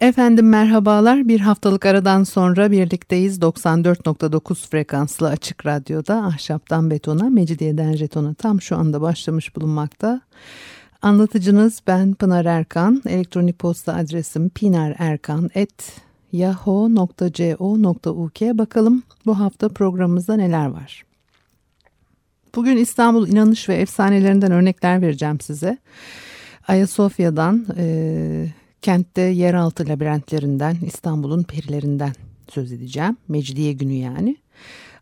Efendim merhabalar. Bir haftalık aradan sonra birlikteyiz. 94.9 frekanslı açık radyoda ahşaptan betona, mecidiyeden jetona tam şu anda başlamış bulunmakta. Anlatıcınız ben Pınar Erkan. Elektronik posta adresim pinarerkan.yahoo.co.uk Bakalım bu hafta programımızda neler var. Bugün İstanbul inanış ve efsanelerinden örnekler vereceğim size. Ayasofya'dan, e, kentte yeraltı labirentlerinden, İstanbul'un perilerinden söz edeceğim. Mecidiye günü yani.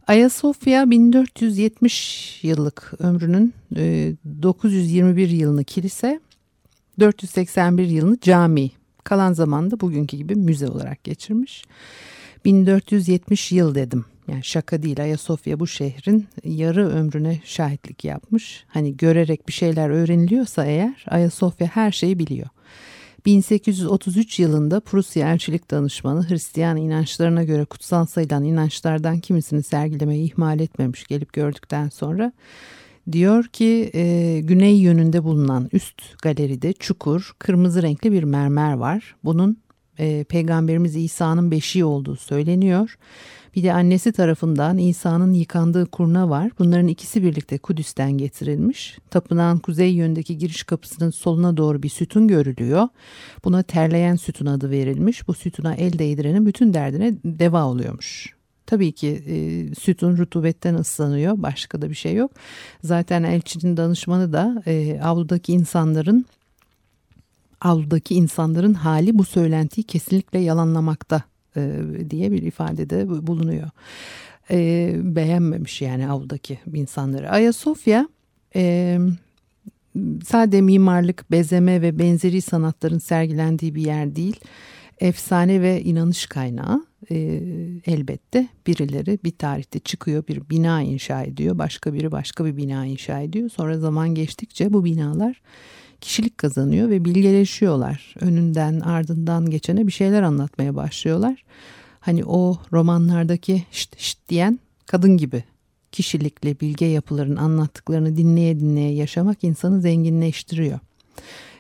Ayasofya 1470 yıllık ömrünün 921 yılını kilise, 481 yılını cami, kalan zamanda bugünkü gibi müze olarak geçirmiş. 1470 yıl dedim. Yani şaka değil Ayasofya bu şehrin yarı ömrüne şahitlik yapmış. Hani görerek bir şeyler öğreniliyorsa eğer Ayasofya her şeyi biliyor. 1833 yılında Prusya Elçilik Danışmanı Hristiyan inançlarına göre kutsal sayılan inançlardan kimisini sergilemeyi ihmal etmemiş gelip gördükten sonra diyor ki e, güney yönünde bulunan üst galeride çukur kırmızı renkli bir mermer var. Bunun e, Peygamberimiz İsa'nın beşiği olduğu söyleniyor. Bir de annesi tarafından İsa'nın yıkandığı kurna var. Bunların ikisi birlikte Kudüs'ten getirilmiş. Tapınağın kuzey yönündeki giriş kapısının soluna doğru bir sütun görülüyor. Buna terleyen sütun adı verilmiş. Bu sütuna el değdirenin bütün derdine deva oluyormuş. Tabii ki e, sütun rutubetten ıslanıyor. Başka da bir şey yok. Zaten elçinin danışmanı da e, avludaki insanların avludaki insanların hali bu söylentiyi kesinlikle yalanlamakta diye bir ifadede bulunuyor. E, beğenmemiş yani avdaki insanları. Ayasofya e, sade mimarlık, bezeme ve benzeri sanatların sergilendiği bir yer değil. Efsane ve inanış kaynağı e, elbette birileri bir tarihte çıkıyor bir bina inşa ediyor. Başka biri başka bir bina inşa ediyor. Sonra zaman geçtikçe bu binalar kişilik kazanıyor ve bilgeleşiyorlar. Önünden ardından geçene bir şeyler anlatmaya başlıyorlar. Hani o romanlardaki şşt şşt diyen kadın gibi kişilikli bilge yapıların anlattıklarını dinleye dinleye yaşamak insanı zenginleştiriyor.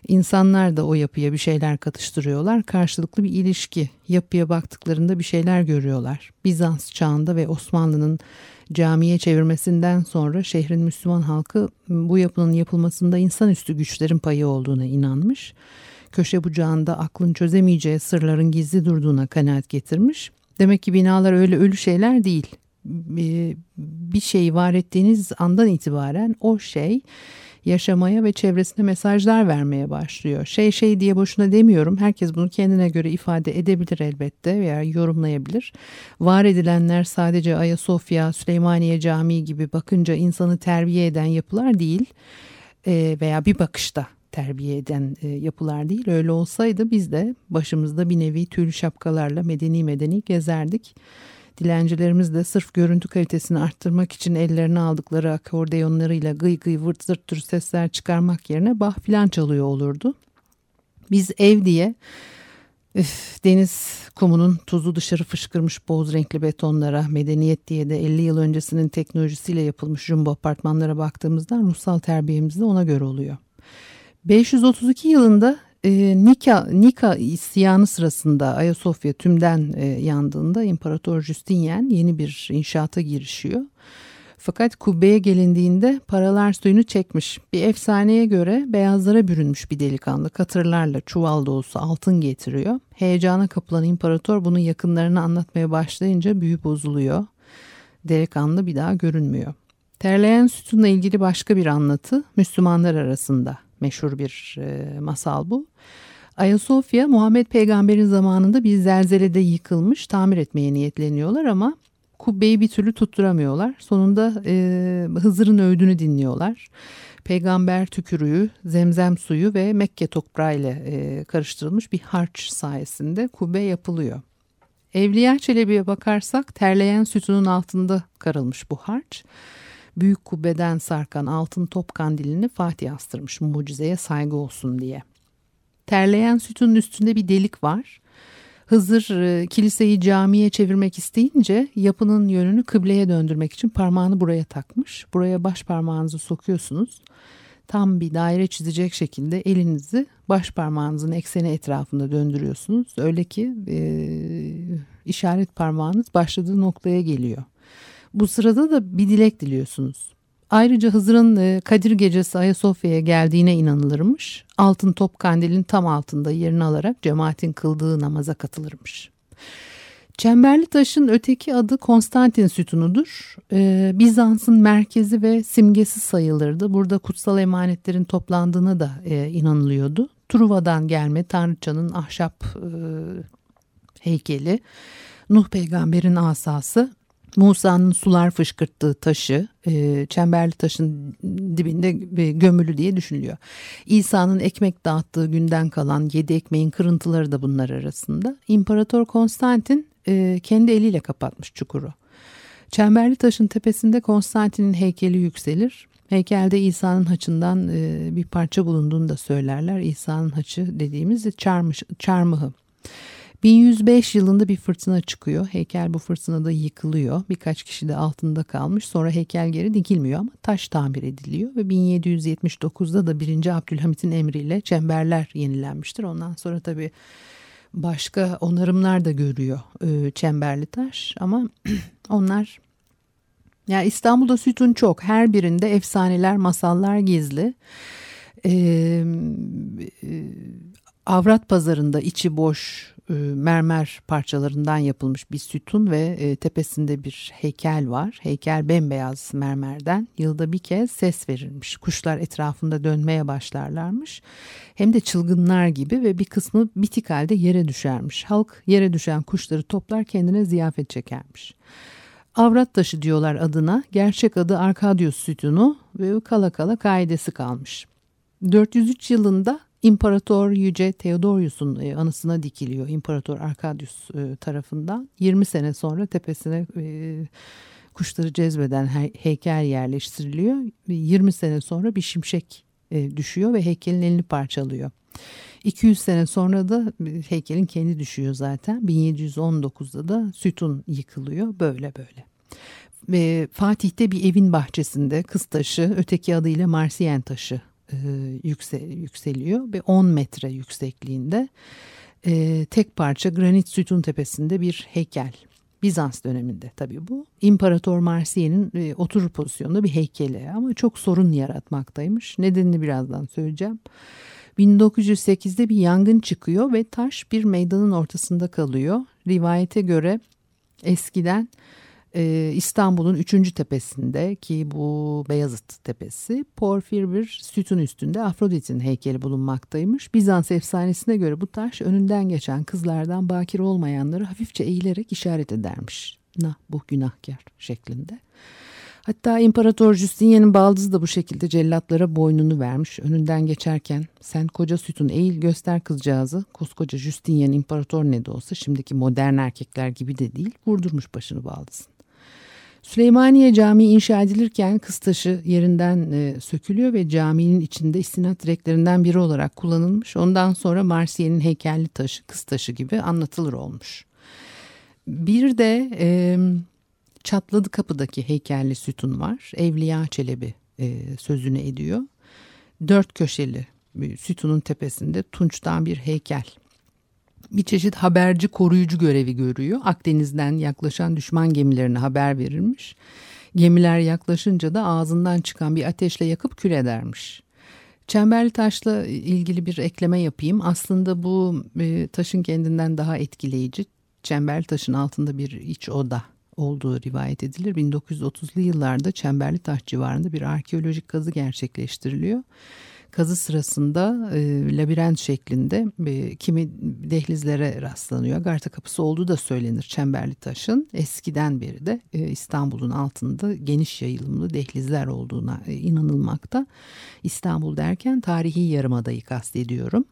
İnsanlar da o yapıya bir şeyler katıştırıyorlar. Karşılıklı bir ilişki. Yapıya baktıklarında bir şeyler görüyorlar. Bizans çağında ve Osmanlı'nın camiye çevirmesinden sonra şehrin Müslüman halkı bu yapının yapılmasında insanüstü güçlerin payı olduğuna inanmış. Köşe bucağında aklın çözemeyeceği sırların gizli durduğuna kanaat getirmiş. Demek ki binalar öyle ölü şeyler değil. Bir şeyi var ettiğiniz andan itibaren o şey yaşamaya ve çevresine mesajlar vermeye başlıyor. Şey şey diye boşuna demiyorum. Herkes bunu kendine göre ifade edebilir elbette veya yorumlayabilir. Var edilenler sadece Ayasofya, Süleymaniye Camii gibi bakınca insanı terbiye eden yapılar değil e, veya bir bakışta terbiye eden e, yapılar değil. Öyle olsaydı biz de başımızda bir nevi tül şapkalarla medeni medeni gezerdik. Dilencilerimiz de sırf görüntü kalitesini arttırmak için ellerine aldıkları akordeonlarıyla gıy gıy vırt zırt tür sesler çıkarmak yerine bah filan çalıyor olurdu. Biz ev diye üf, deniz kumunun tuzu dışarı fışkırmış boz renkli betonlara, medeniyet diye de 50 yıl öncesinin teknolojisiyle yapılmış jumbo apartmanlara baktığımızda ruhsal terbiyemiz de ona göre oluyor. 532 yılında e, Nika, Nika isyanı sırasında Ayasofya tümden e, yandığında İmparator Justinian yeni bir inşaata girişiyor. Fakat kubbeye gelindiğinde paralar suyunu çekmiş. Bir efsaneye göre beyazlara bürünmüş bir delikanlı katırlarla çuval dolusu altın getiriyor. Heyecana kapılan imparator bunu yakınlarına anlatmaya başlayınca büyü bozuluyor. Delikanlı bir daha görünmüyor. Terleyen sütunla ilgili başka bir anlatı Müslümanlar arasında meşhur bir e, masal bu. Ayasofya Muhammed Peygamber'in zamanında bir zelzelede yıkılmış tamir etmeye niyetleniyorlar ama kubbeyi bir türlü tutturamıyorlar. Sonunda e, Hızır'ın öğüdünü dinliyorlar. Peygamber tükürüğü, zemzem suyu ve Mekke toprağı ile e, karıştırılmış bir harç sayesinde kubbe yapılıyor. Evliya Çelebi'ye bakarsak terleyen sütunun altında karılmış bu harç. Büyük kubbeden sarkan altın top kandilini Fatih astırmış mucizeye saygı olsun diye. Terleyen sütunun üstünde bir delik var. Hızır e, kiliseyi camiye çevirmek isteyince yapının yönünü kıbleye döndürmek için parmağını buraya takmış. Buraya baş parmağınızı sokuyorsunuz. Tam bir daire çizecek şekilde elinizi baş parmağınızın ekseni etrafında döndürüyorsunuz. Öyle ki e, işaret parmağınız başladığı noktaya geliyor. Bu sırada da bir dilek diliyorsunuz. Ayrıca Hızır'ın e, Kadir Gecesi Ayasofya'ya geldiğine inanılırmış. Altın top kandilin tam altında yerini alarak cemaatin kıldığı namaza katılırmış. Çemberli taşın öteki adı Konstantin sütunudur. Ee, Bizans'ın merkezi ve simgesi sayılırdı. Burada kutsal emanetlerin toplandığına da e, inanılıyordu. Truva'dan gelme Tanrıçanın ahşap e, heykeli, Nuh peygamberin asası Musa'nın sular fışkırttığı taşı e, çemberli taşın dibinde gömülü diye düşünülüyor. İsa'nın ekmek dağıttığı günden kalan yedi ekmeğin kırıntıları da bunlar arasında. İmparator Konstantin e, kendi eliyle kapatmış çukuru. Çemberli taşın tepesinde Konstantin'in heykeli yükselir. Heykelde İsa'nın haçından e, bir parça bulunduğunu da söylerler. İsa'nın haçı dediğimiz çarmış, çarmıhı. 1105 yılında bir fırtına çıkıyor. Heykel bu fırtınada yıkılıyor. Birkaç kişi de altında kalmış. Sonra heykel geri dikilmiyor ama taş tamir ediliyor. Ve 1779'da da 1. Abdülhamit'in emriyle çemberler yenilenmiştir. Ondan sonra tabii başka onarımlar da görüyor e, çemberli taş. Ama onlar ya İstanbul'da sütun çok. Her birinde efsaneler, masallar gizli. Ee, avrat pazarında içi boş e, mermer parçalarından yapılmış bir sütun ve e, tepesinde bir heykel var. Heykel bembeyaz mermerden yılda bir kez ses verilmiş. Kuşlar etrafında dönmeye başlarlarmış. Hem de çılgınlar gibi ve bir kısmı bitik halde yere düşermiş. Halk yere düşen kuşları toplar kendine ziyafet çekermiş. Avrat taşı diyorlar adına. Gerçek adı Arkadius sütunu ve kala kala kaidesi kalmış. 403 yılında İmparator Yüce Theodorius'un e, anısına dikiliyor İmparator Arkadius e, tarafından. 20 sene sonra tepesine e, kuşları cezbeden heykel yerleştiriliyor. 20 sene sonra bir şimşek düşüyor ve heykelin elini parçalıyor. 200 sene sonra da heykelin kendi düşüyor zaten. 1719'da da sütun yıkılıyor böyle böyle. Fatih'te bir evin bahçesinde kız taşı öteki adıyla Marsiyen taşı e, yükse, yükseliyor ve 10 metre yüksekliğinde e, tek parça granit sütun tepesinde bir heykel. Bizans döneminde tabii bu. İmparator Marsiye'nin e, oturur pozisyonda bir heykeli ama çok sorun yaratmaktaymış. Nedenini birazdan söyleyeceğim. 1908'de bir yangın çıkıyor ve taş bir meydanın ortasında kalıyor. Rivayete göre eskiden ee, İstanbul'un üçüncü tepesinde ki bu Beyazıt Tepesi porfir bir sütun üstünde Afrodit'in heykeli bulunmaktaymış. Bizans efsanesine göre bu taş önünden geçen kızlardan bakir olmayanları hafifçe eğilerek işaret edermiş. Na bu günahkar şeklinde. Hatta İmparator Justinian'ın baldızı da bu şekilde cellatlara boynunu vermiş. Önünden geçerken sen koca sütun eğil göster kızcağızı. Koskoca Justinian imparator ne de olsa şimdiki modern erkekler gibi de değil vurdurmuş başını baldızın. Süleymaniye Camii inşa edilirken kız taşı yerinden e, sökülüyor ve caminin içinde istinat direklerinden biri olarak kullanılmış. Ondan sonra Marsiye'nin heykelli taşı, kız taşı gibi anlatılır olmuş. Bir de e, Çatladı Kapı'daki heykelli sütun var. Evliya Çelebi e, sözünü ediyor. Dört köşeli sütunun tepesinde tunçtan bir heykel bir çeşit haberci koruyucu görevi görüyor. Akdeniz'den yaklaşan düşman gemilerine haber verilmiş. Gemiler yaklaşınca da ağzından çıkan bir ateşle yakıp kül edermiş. Çemberli taşla ilgili bir ekleme yapayım. Aslında bu e, taşın kendinden daha etkileyici. Çemberli taşın altında bir iç oda olduğu rivayet edilir. 1930'lu yıllarda Çemberli Taş civarında bir arkeolojik kazı gerçekleştiriliyor kazı sırasında e, labirent şeklinde e, kimi dehlizlere rastlanıyor. Agartha kapısı olduğu da söylenir Çemberli Taş'ın. Eskiden beri de e, İstanbul'un altında geniş yayılımlı dehlizler olduğuna e, inanılmakta. İstanbul derken tarihi yarımadayı kastediyorum.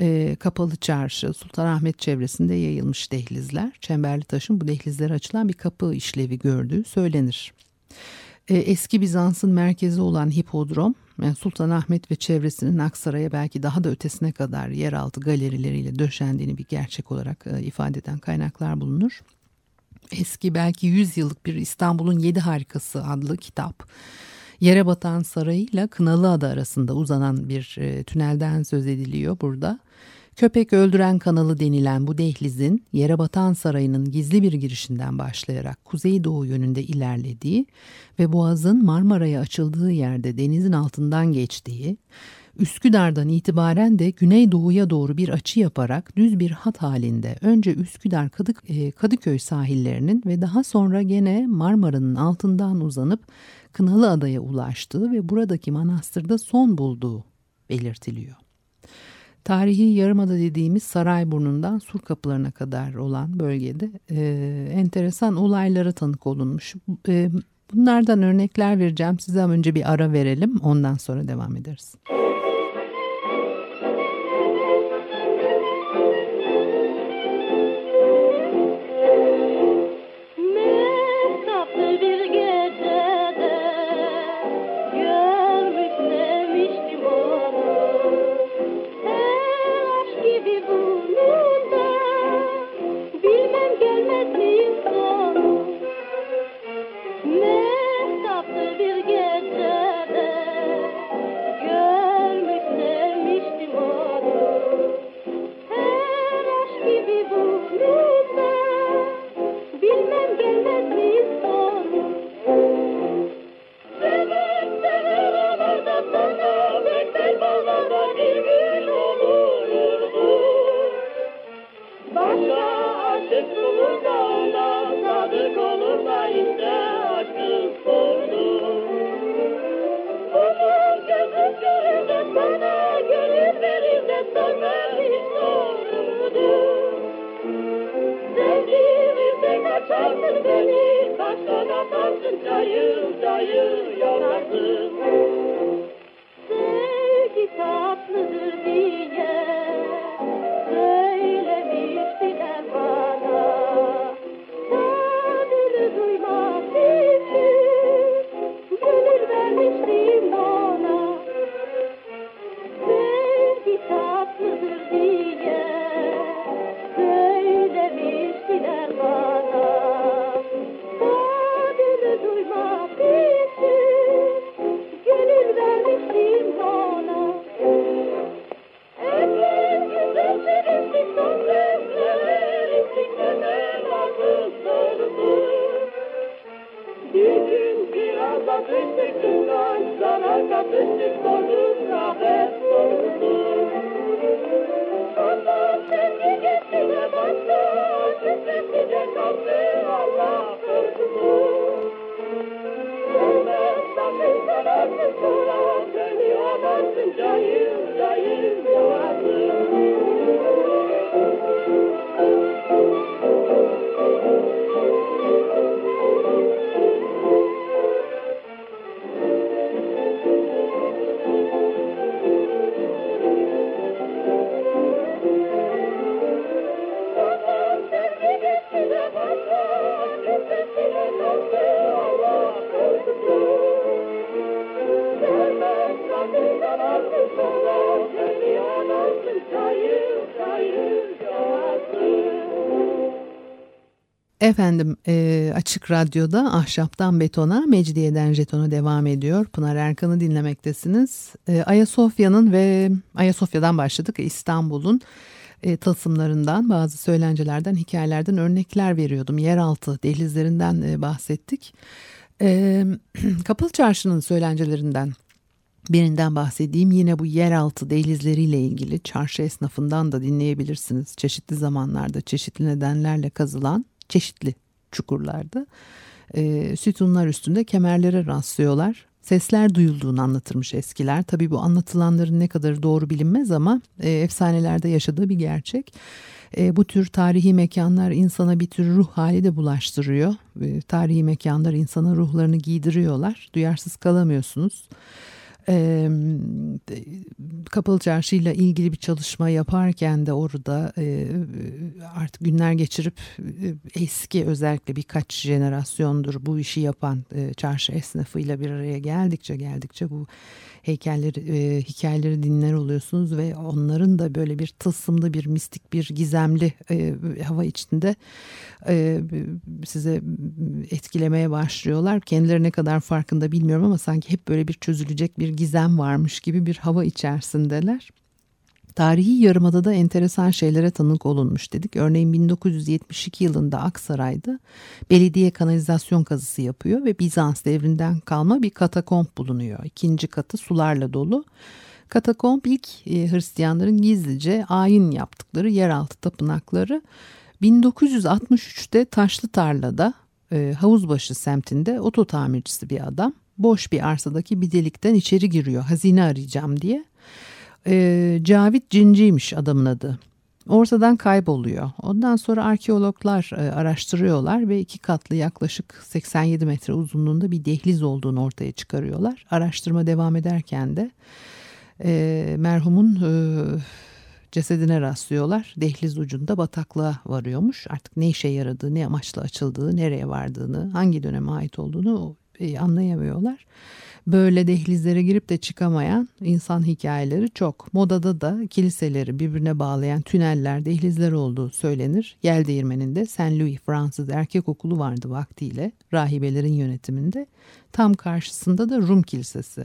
e, Kapalı Çarşı, Sultanahmet çevresinde yayılmış dehlizler. Çemberli taşın bu dehlizlere açılan bir kapı işlevi gördüğü söylenir. E, eski Bizans'ın merkezi olan hipodrom, yani Sultanahmet ve çevresinin Aksaray'a belki daha da ötesine kadar yeraltı galerileriyle döşendiğini bir gerçek olarak e, ifade eden kaynaklar bulunur. Eski belki 100 yıllık bir İstanbul'un Yedi Harikası adlı kitap Yere batan sarayıyla Kınalıada arasında uzanan bir e, tünelden söz ediliyor burada. Köpek öldüren kanalı denilen bu dehlizin yere batan sarayının gizli bir girişinden başlayarak kuzeydoğu yönünde ilerlediği ve boğazın Marmara'ya açıldığı yerde denizin altından geçtiği, Üsküdar'dan itibaren de güneydoğuya doğru bir açı yaparak düz bir hat halinde önce Üsküdar Kadık, e, Kadıköy sahillerinin ve daha sonra gene Marmara'nın altından uzanıp Kınalı Adaya ulaştığı ve buradaki manastırda son bulduğu belirtiliyor. Tarihi Yarımada dediğimiz Sarayburnu'ndan Sur kapılarına kadar olan bölgede e, enteresan olaylara tanık olunmuş. E, bunlardan örnekler vereceğim size ama önce bir ara verelim ondan sonra devam ederiz. Benny, pass on a thousand to you, to you, you're my blue. Efendim e, Açık Radyo'da Ahşaptan Betona, Mecidiyeden Jeton'a devam ediyor. Pınar Erkan'ı dinlemektesiniz. E, Ayasofya'nın ve Ayasofya'dan başladık İstanbul'un e, tasımlarından, bazı söylencelerden, hikayelerden örnekler veriyordum. Yeraltı dehlizlerinden e, bahsettik. E, Kapalı Çarşı'nın söylencelerinden birinden bahsedeyim. Yine bu yeraltı dehlizleriyle ilgili çarşı esnafından da dinleyebilirsiniz. Çeşitli zamanlarda, çeşitli nedenlerle kazılan çeşitli çukurlarda e, sütunlar üstünde kemerlere rastlıyorlar. Sesler duyulduğunu anlatırmış eskiler. Tabii bu anlatılanların ne kadar doğru bilinmez ama e, efsanelerde yaşadığı bir gerçek. E, bu tür tarihi mekanlar insana bir tür ruh hali de bulaştırıyor. E, tarihi mekanlar insana ruhlarını giydiriyorlar. Duyarsız kalamıyorsunuz. E, Kapalı Çarşı ile ilgili bir çalışma yaparken de orada e, artık günler geçirip e, eski özellikle birkaç jenerasyondur bu işi yapan e, çarşı esnafıyla bir araya geldikçe geldikçe bu heykelleri, e, hikayeleri dinler oluyorsunuz ve onların da böyle bir tılsımlı bir mistik bir gizemli e, hava içinde e, size etkilemeye başlıyorlar. Kendileri ne kadar farkında bilmiyorum ama sanki hep böyle bir çözülecek bir gizem varmış gibi bir hava içerisindeler. Tarihi Yarımada'da enteresan şeylere tanık olunmuş dedik. Örneğin 1972 yılında Aksaray'da belediye kanalizasyon kazısı yapıyor ve Bizans devrinden kalma bir katakomb bulunuyor. İkinci katı sularla dolu. Katakomb ilk e, Hristiyanların gizlice ayin yaptıkları yeraltı tapınakları. 1963'te Taşlı Tarla'da e, Havuzbaşı semtinde oto tamircisi bir adam boş bir arsadaki bir delikten içeri giriyor hazine arayacağım diye. E, Cavit Cinci'ymiş adamın adı. Ortadan kayboluyor. Ondan sonra arkeologlar e, araştırıyorlar ve iki katlı yaklaşık 87 metre uzunluğunda bir dehliz olduğunu ortaya çıkarıyorlar. Araştırma devam ederken de e, merhumun e, cesedine rastlıyorlar. Dehliz ucunda bataklığa varıyormuş. Artık ne işe yaradığı, ne amaçla açıldığı, nereye vardığını, hangi döneme ait olduğunu e, anlayamıyorlar. Böyle dehlizlere girip de çıkamayan insan hikayeleri çok. Modada da kiliseleri birbirine bağlayan tüneller, dehlizler olduğu söylenir. Yel değirmeninde Saint Louis Fransız erkek okulu vardı vaktiyle rahibelerin yönetiminde. Tam karşısında da Rum Kilisesi.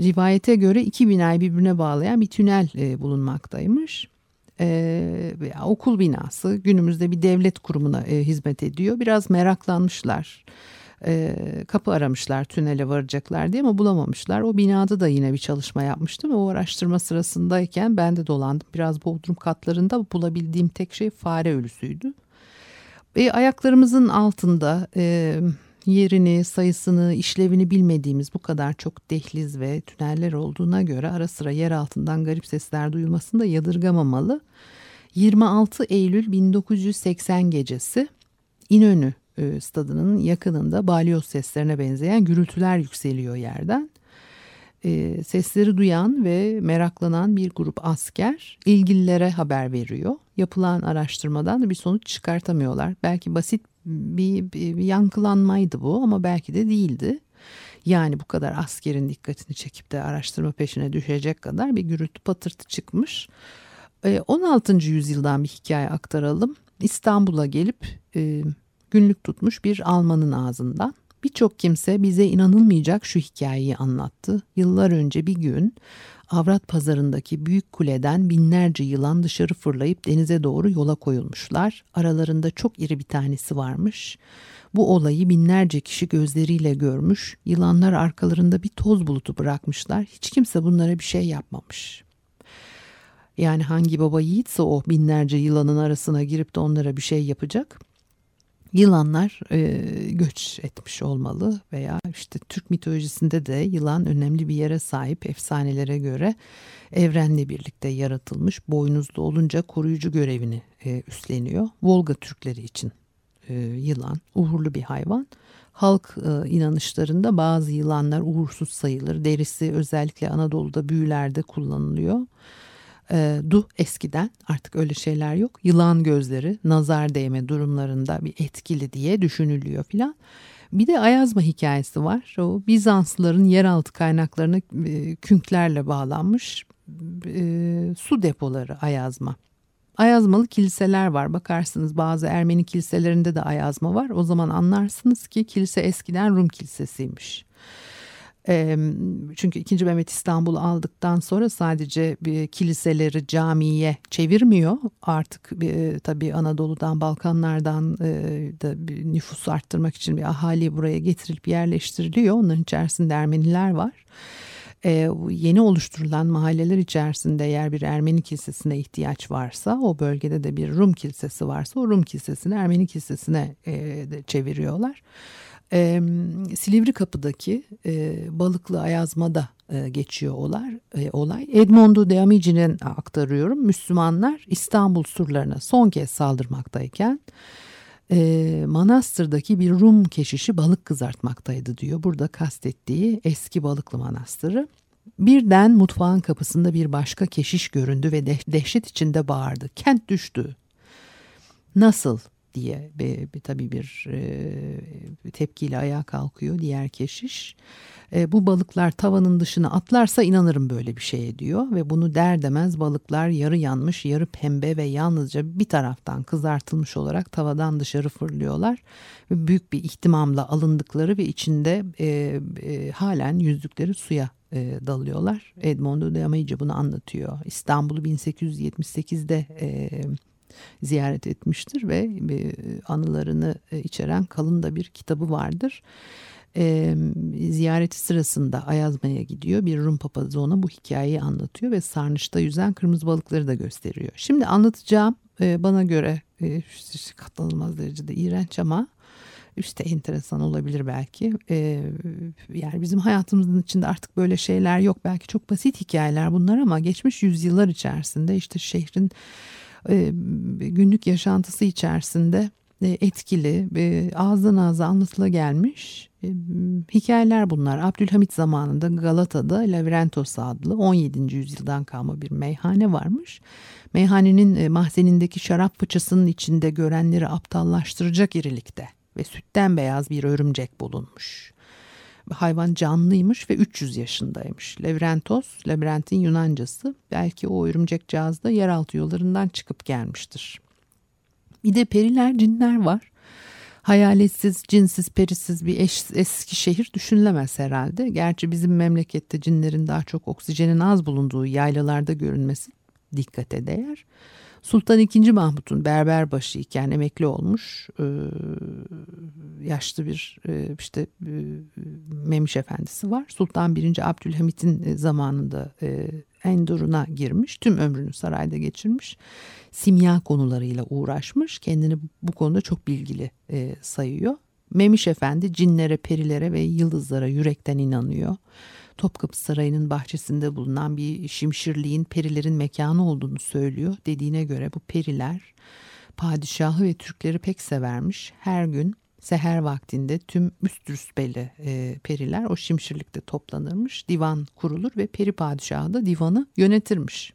Rivayete göre iki binayı birbirine bağlayan bir tünel e, bulunmaktaymış. Ee, okul binası günümüzde bir devlet kurumuna e, hizmet ediyor. Biraz meraklanmışlar e, kapı aramışlar tünele varacaklar diye ama bulamamışlar. O binada da yine bir çalışma yapmıştım o araştırma sırasındayken ben de dolandım. Biraz bodrum katlarında bulabildiğim tek şey fare ölüsüydü. E, ayaklarımızın altında e, yerini, sayısını, işlevini bilmediğimiz bu kadar çok dehliz ve tüneller olduğuna göre ara sıra yer altından garip sesler duyulmasını da yadırgamamalı. 26 Eylül 1980 gecesi İnönü e, stadının yakınında balyoz seslerine benzeyen gürültüler yükseliyor yerden. E, sesleri duyan ve meraklanan bir grup asker ilgililere haber veriyor. Yapılan araştırmadan da bir sonuç çıkartamıyorlar. Belki basit bir, bir, bir yankılanmaydı bu ama belki de değildi. Yani bu kadar askerin dikkatini çekip de araştırma peşine düşecek kadar bir gürültü patırtı çıkmış. 16. E, yüzyıldan bir hikaye aktaralım. İstanbul'a gelip e, günlük tutmuş bir Almanın ağzından. Birçok kimse bize inanılmayacak şu hikayeyi anlattı. Yıllar önce bir gün avrat pazarındaki büyük kuleden binlerce yılan dışarı fırlayıp denize doğru yola koyulmuşlar. Aralarında çok iri bir tanesi varmış. Bu olayı binlerce kişi gözleriyle görmüş. Yılanlar arkalarında bir toz bulutu bırakmışlar. Hiç kimse bunlara bir şey yapmamış. Yani hangi baba yiğitse o binlerce yılanın arasına girip de onlara bir şey yapacak yılanlar e, göç etmiş olmalı veya işte Türk mitolojisinde de yılan önemli bir yere sahip efsanelere göre evrenle birlikte yaratılmış boynuzlu olunca koruyucu görevini e, üstleniyor. Volga Türkleri için e, yılan uğurlu bir hayvan. Halk e, inanışlarında bazı yılanlar uğursuz sayılır. Derisi özellikle Anadolu'da büyülerde kullanılıyor e, du eskiden artık öyle şeyler yok. Yılan gözleri nazar değme durumlarında bir etkili diye düşünülüyor filan. Bir de Ayazma hikayesi var. O Bizanslıların yeraltı kaynaklarına e, künklerle bağlanmış e, su depoları Ayazma. Ayazmalı kiliseler var. Bakarsınız bazı Ermeni kiliselerinde de ayazma var. O zaman anlarsınız ki kilise eskiden Rum kilisesiymiş. Çünkü 2. Mehmet İstanbul'u aldıktan sonra sadece kiliseleri camiye çevirmiyor. Artık bir, tabii Anadolu'dan, Balkanlardan da bir nüfus arttırmak için bir ahali buraya getirilip yerleştiriliyor. Onların içerisinde Ermeniler var. yeni oluşturulan mahalleler içerisinde eğer bir Ermeni kilisesine ihtiyaç varsa o bölgede de bir Rum kilisesi varsa o Rum kilisesini Ermeni kilisesine de çeviriyorlar e, Silivri Kapı'daki e, Balıklı Ayazma'da e, geçiyor olay. E, olay. Edmondo de Amici'nin aktarıyorum. Müslümanlar İstanbul surlarına son kez saldırmaktayken e, manastırdaki bir Rum keşişi balık kızartmaktaydı diyor. Burada kastettiği eski Balıklı Manastırı. Birden mutfağın kapısında bir başka keşiş göründü ve dehşet içinde bağırdı. Kent düştü. Nasıl diye bir, bir tabii bir e, tepkiyle ayağa kalkıyor diğer keşiş. E, bu balıklar tavanın dışına atlarsa inanırım böyle bir şeye diyor ve bunu der demez balıklar yarı yanmış yarı pembe ve yalnızca bir taraftan kızartılmış olarak tavadan dışarı fırlıyorlar. Ve büyük bir ihtimamla alındıkları ve içinde e, e, halen yüzdükleri suya e, dalıyorlar. Edmondo de Amici bunu anlatıyor. İstanbul'u 1878'de e, ziyaret etmiştir ve e, anılarını e, içeren kalın da bir kitabı vardır. E, ziyareti sırasında Ayazma'ya gidiyor. Bir Rum papazı ona bu hikayeyi anlatıyor ve sarnıçta yüzen kırmızı balıkları da gösteriyor. Şimdi anlatacağım bana göre katlanılmaz derecede iğrenç ama işte enteresan olabilir belki. Yani bizim hayatımızın içinde artık böyle şeyler yok. Belki çok basit hikayeler bunlar ama geçmiş yüzyıllar içerisinde işte şehrin günlük yaşantısı içerisinde e, etkili, e, ağızdan ağza anlatıla gelmiş e, hikayeler bunlar. Abdülhamit zamanında Galata'da Lavrentos adlı 17. yüzyıldan kalma bir meyhane varmış. Meyhanenin e, mahzenindeki şarap fıçısının içinde görenleri aptallaştıracak irilikte ve sütten beyaz bir örümcek bulunmuş. Hayvan canlıymış ve 300 yaşındaymış. Levrentos, labirentin Yunancası. Belki o örümcek cihazda yeraltı yollarından çıkıp gelmiştir. Bir de periler, cinler var. Hayaletsiz, cinsiz, perisiz bir eş, eski şehir düşünülemez herhalde. Gerçi bizim memlekette cinlerin daha çok oksijenin az bulunduğu yaylalarda görünmesi dikkate değer. Sultan II. Mahmut'un berberbaşı iken emekli olmuş e, yaşlı bir e, işte e, Memiş Efendisi var. Sultan I. Abdülhamit'in zamanında e, Endur'una girmiş. Tüm ömrünü sarayda geçirmiş. Simya konularıyla uğraşmış. Kendini bu konuda çok bilgili sayıyor. Memiş Efendi cinlere, perilere ve yıldızlara yürekten inanıyor. Topkapı Sarayı'nın bahçesinde bulunan bir şimşirliğin perilerin mekanı olduğunu söylüyor. Dediğine göre bu periler padişahı ve Türkleri pek severmiş. Her gün seher vaktinde tüm üst rütbeli e, periler o şimşirlikte toplanırmış. Divan kurulur ve peri padişahı da divanı yönetirmiş.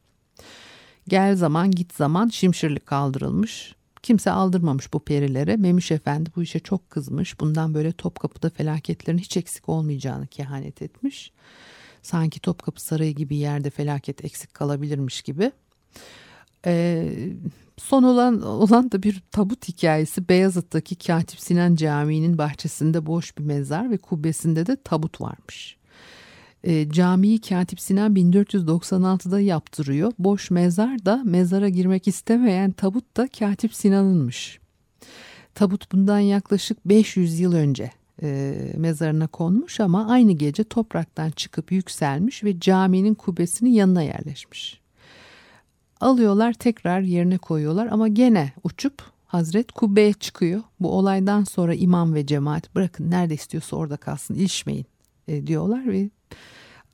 Gel zaman git zaman şimşirlik kaldırılmış. Kimse aldırmamış bu perilere. Memiş Efendi bu işe çok kızmış. Bundan böyle Topkapı'da felaketlerin hiç eksik olmayacağını kehanet etmiş. Sanki Topkapı Sarayı gibi yerde felaket eksik kalabilirmiş gibi. Ee, son olan, olan da bir tabut hikayesi. Beyazıt'taki Katip Sinan Camii'nin bahçesinde boş bir mezar ve kubbesinde de tabut varmış. E, camiyi Katip Sinan 1496'da yaptırıyor. Boş mezar da mezara girmek istemeyen tabut da Katip Sinan'ınmış. Tabut bundan yaklaşık 500 yıl önce e, mezarına konmuş ama aynı gece topraktan çıkıp yükselmiş ve caminin kubbesinin yanına yerleşmiş. Alıyorlar tekrar yerine koyuyorlar ama gene uçup Hazret kubbeye çıkıyor. Bu olaydan sonra imam ve cemaat bırakın nerede istiyorsa orada kalsın ilişmeyin e, diyorlar ve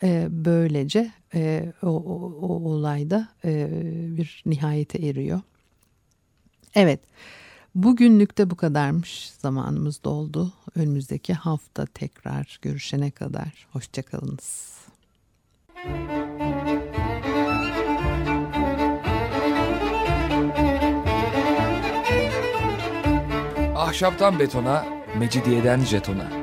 e, böylece e, o, o, o olayda e, bir nihayete eriyor. Evet bugünlük de bu kadarmış zamanımız doldu. Önümüzdeki hafta tekrar görüşene kadar hoşçakalınız. Ahşaptan betona, mecidiyeden jetona